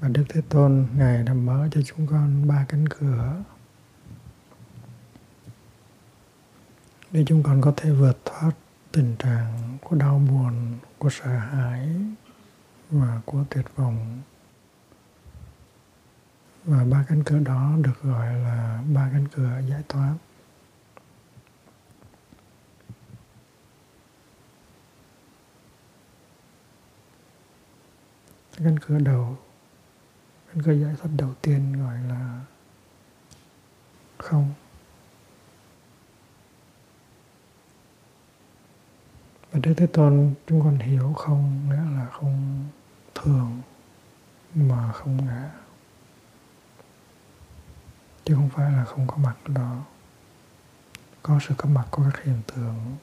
và Đức Thế Tôn Ngài đã mở cho chúng con ba cánh cửa để chúng con có thể vượt thoát tình trạng của đau buồn, của sợ hãi và của tuyệt vọng. Và ba cánh cửa đó được gọi là ba cánh cửa giải thoát. Cánh cửa đầu, cánh cái giải thoát đầu tiên gọi là không. và đức thế tôn, chúng con hiểu không nghĩa là không thường, mà không ngã. Chứ không phải là không có mặt đó. Có sự có mặt của các hiện tượng.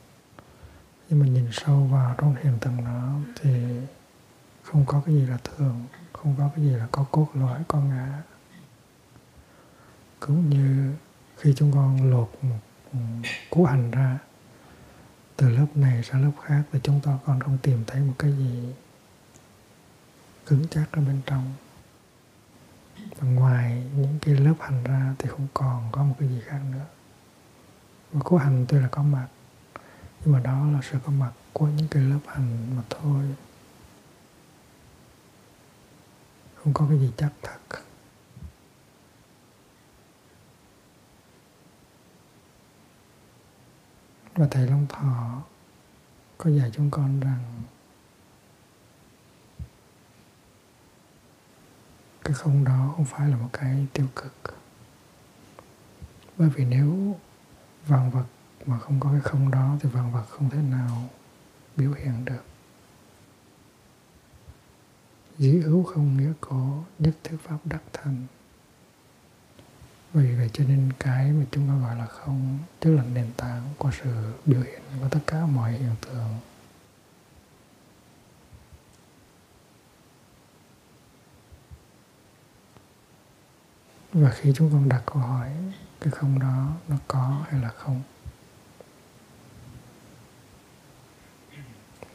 Nhưng mà nhìn sâu vào trong hiện tượng đó thì không có cái gì là thường không có cái gì là có cốt lõi, có ngã. Cũng như khi chúng con lột một cú hành ra từ lớp này sang lớp khác thì chúng ta còn không tìm thấy một cái gì cứng chắc ở bên trong. Và ngoài những cái lớp hành ra thì không còn có một cái gì khác nữa. Và cú hành tuy là có mặt, nhưng mà đó là sự có mặt của những cái lớp hành mà thôi. Không có cái gì chắc thật. Và thầy Long Thọ có dạy chúng con rằng cái không đó không phải là một cái tiêu cực. Bởi vì nếu vạn vật mà không có cái không đó thì vạn vật không thể nào biểu hiện được dĩ hữu không nghĩa có nhất thiết pháp đắc thành vì vậy cho nên cái mà chúng ta gọi là không, tức là nền tảng của sự biểu hiện của tất cả mọi hiện tượng. Và khi chúng con đặt câu hỏi, cái không đó nó có hay là không?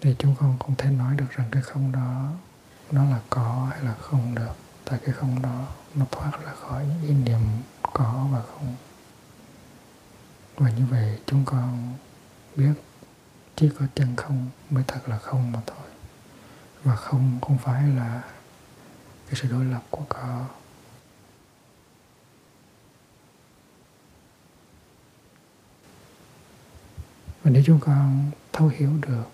Thì chúng con không thể nói được rằng cái không đó nó là có hay là không được. Tại cái không đó, nó thoát ra khỏi những ý niệm có và không. Và như vậy chúng con biết chỉ có chân không mới thật là không mà thôi. Và không không phải là cái sự đối lập của có và nếu chúng con thấu hiểu được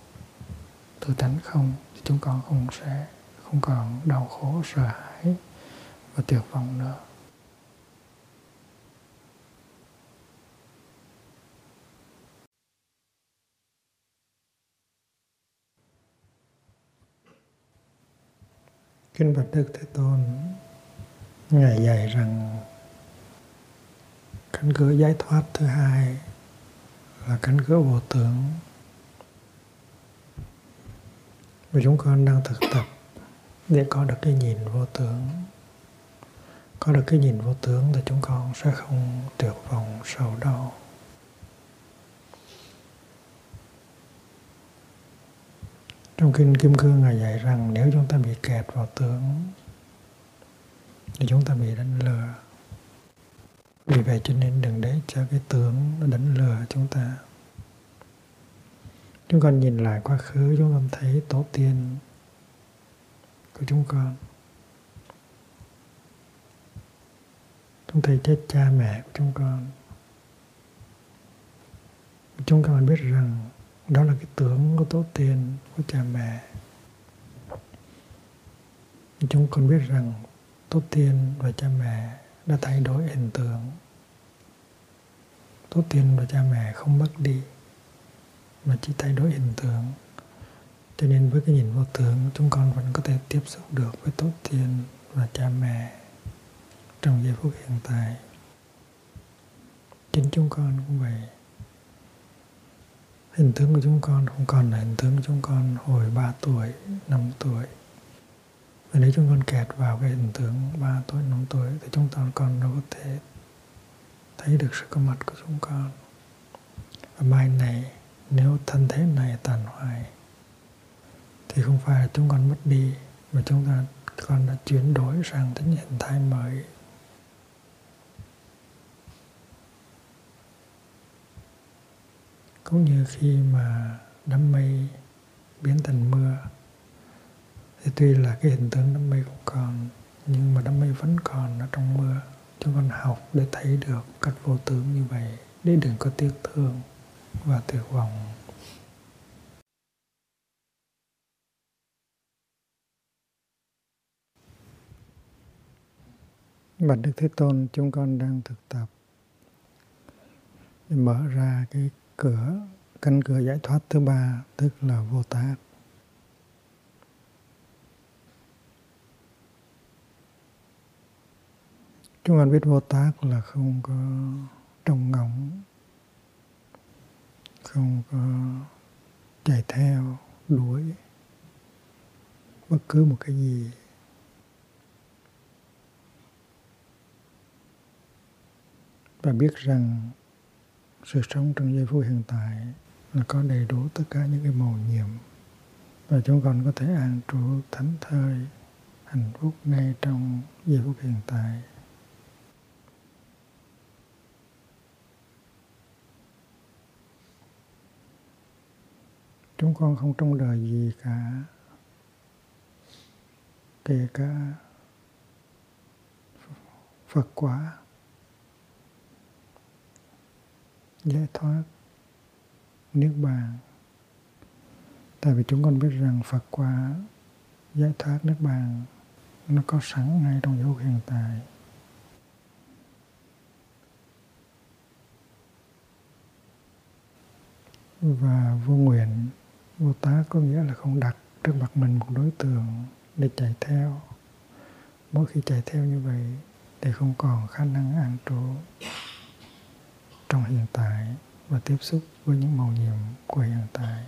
từ tánh không, thì chúng con không sẽ không còn đau khổ, sợ hãi và tuyệt vọng nữa. Kinh Bạch Đức Thế Tôn, Ngài dạy rằng cánh cửa giải thoát thứ hai là cánh cửa vô tưởng và chúng con đang thực tập để có được cái nhìn vô tướng, có được cái nhìn vô tướng thì chúng con sẽ không tuyệt vọng sầu đau Trong kinh Kim Cương Ngài dạy rằng nếu chúng ta bị kẹt vào tướng thì chúng ta bị đánh lừa. Vì vậy cho nên đừng để cho cái tướng nó đánh lừa chúng ta. Chúng con nhìn lại quá khứ chúng con thấy tổ tiên của chúng con. Chúng thầy chết cha mẹ của chúng con. Chúng con biết rằng đó là cái tưởng của tổ tiên, của cha mẹ chúng con biết rằng tổ tiên và cha mẹ đã thay đổi hình tượng tổ tiên và cha mẹ không mất đi, mà chỉ thay đổi hình tượng cho nên với cái nhìn vô tưởng chúng con vẫn có thể tiếp xúc được với tổ tiên và cha mẹ trong giây phút hiện tại chính chúng con cũng vậy hình tướng của chúng con không còn là hình tướng của chúng con hồi 3 tuổi, 5 tuổi. Và nếu chúng con kẹt vào cái hình tướng 3 tuổi, 5 tuổi thì chúng ta còn đâu có thể thấy được sự có mặt của chúng con. Và mai này nếu thân thế này tàn hoại thì không phải là chúng con mất đi, mà chúng ta, con đã chuyển đổi sang tính hình thái mới. Cũng như khi mà đám mây biến thành mưa, thì tuy là cái hình tướng đám mây cũng còn, nhưng mà đám mây vẫn còn ở trong mưa. Chúng con học để thấy được cách vô tướng như vậy, để đừng có tiếc thương và tuyệt vọng. Bạch Đức Thế Tôn chúng con đang thực tập để mở ra cái cửa, cánh cửa giải thoát thứ ba, tức là vô tác chúng con biết vô tác là không có trông ngóng, không có chạy theo, đuổi bất cứ một cái gì. Và biết rằng sự sống trong giây phút hiện tại là có đầy đủ tất cả những cái màu nhiệm và chúng con có thể an trú thánh thơi, hạnh phúc ngay trong giây phút hiện tại. Chúng con không trông đợi gì cả, kể cả phật quả. Giải thoát. Niết bàn. Tại vì chúng con biết rằng phật quả giải thoát niết bàn, nó có sẵn ngay trong giây hiện tại. Và vô nguyện, vô tá có nghĩa là không đặt trước mặt mình một đối tượng để chạy theo. Mỗi khi chạy theo như vậy thì không còn khả năng an trú hiện tại và tiếp xúc với những màu nhiệm của hiện tại.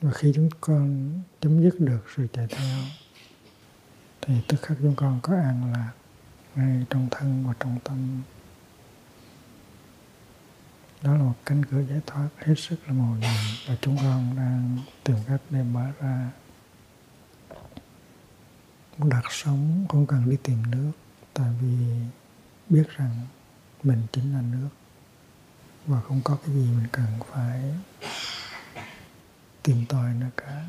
Và khi chúng con chấm dứt được sự chạy theo, thì tức khắc chúng con có an lạc ngay trong thân và trong tâm. Đó là một cánh cửa giải thoát hết sức là màu nhiệm và chúng con đang tìm cách để mở ra đặt sống, không cần đi tìm nước, tại vì biết rằng mình chính là nước và không có cái gì mình cần phải tìm tòi nữa cả.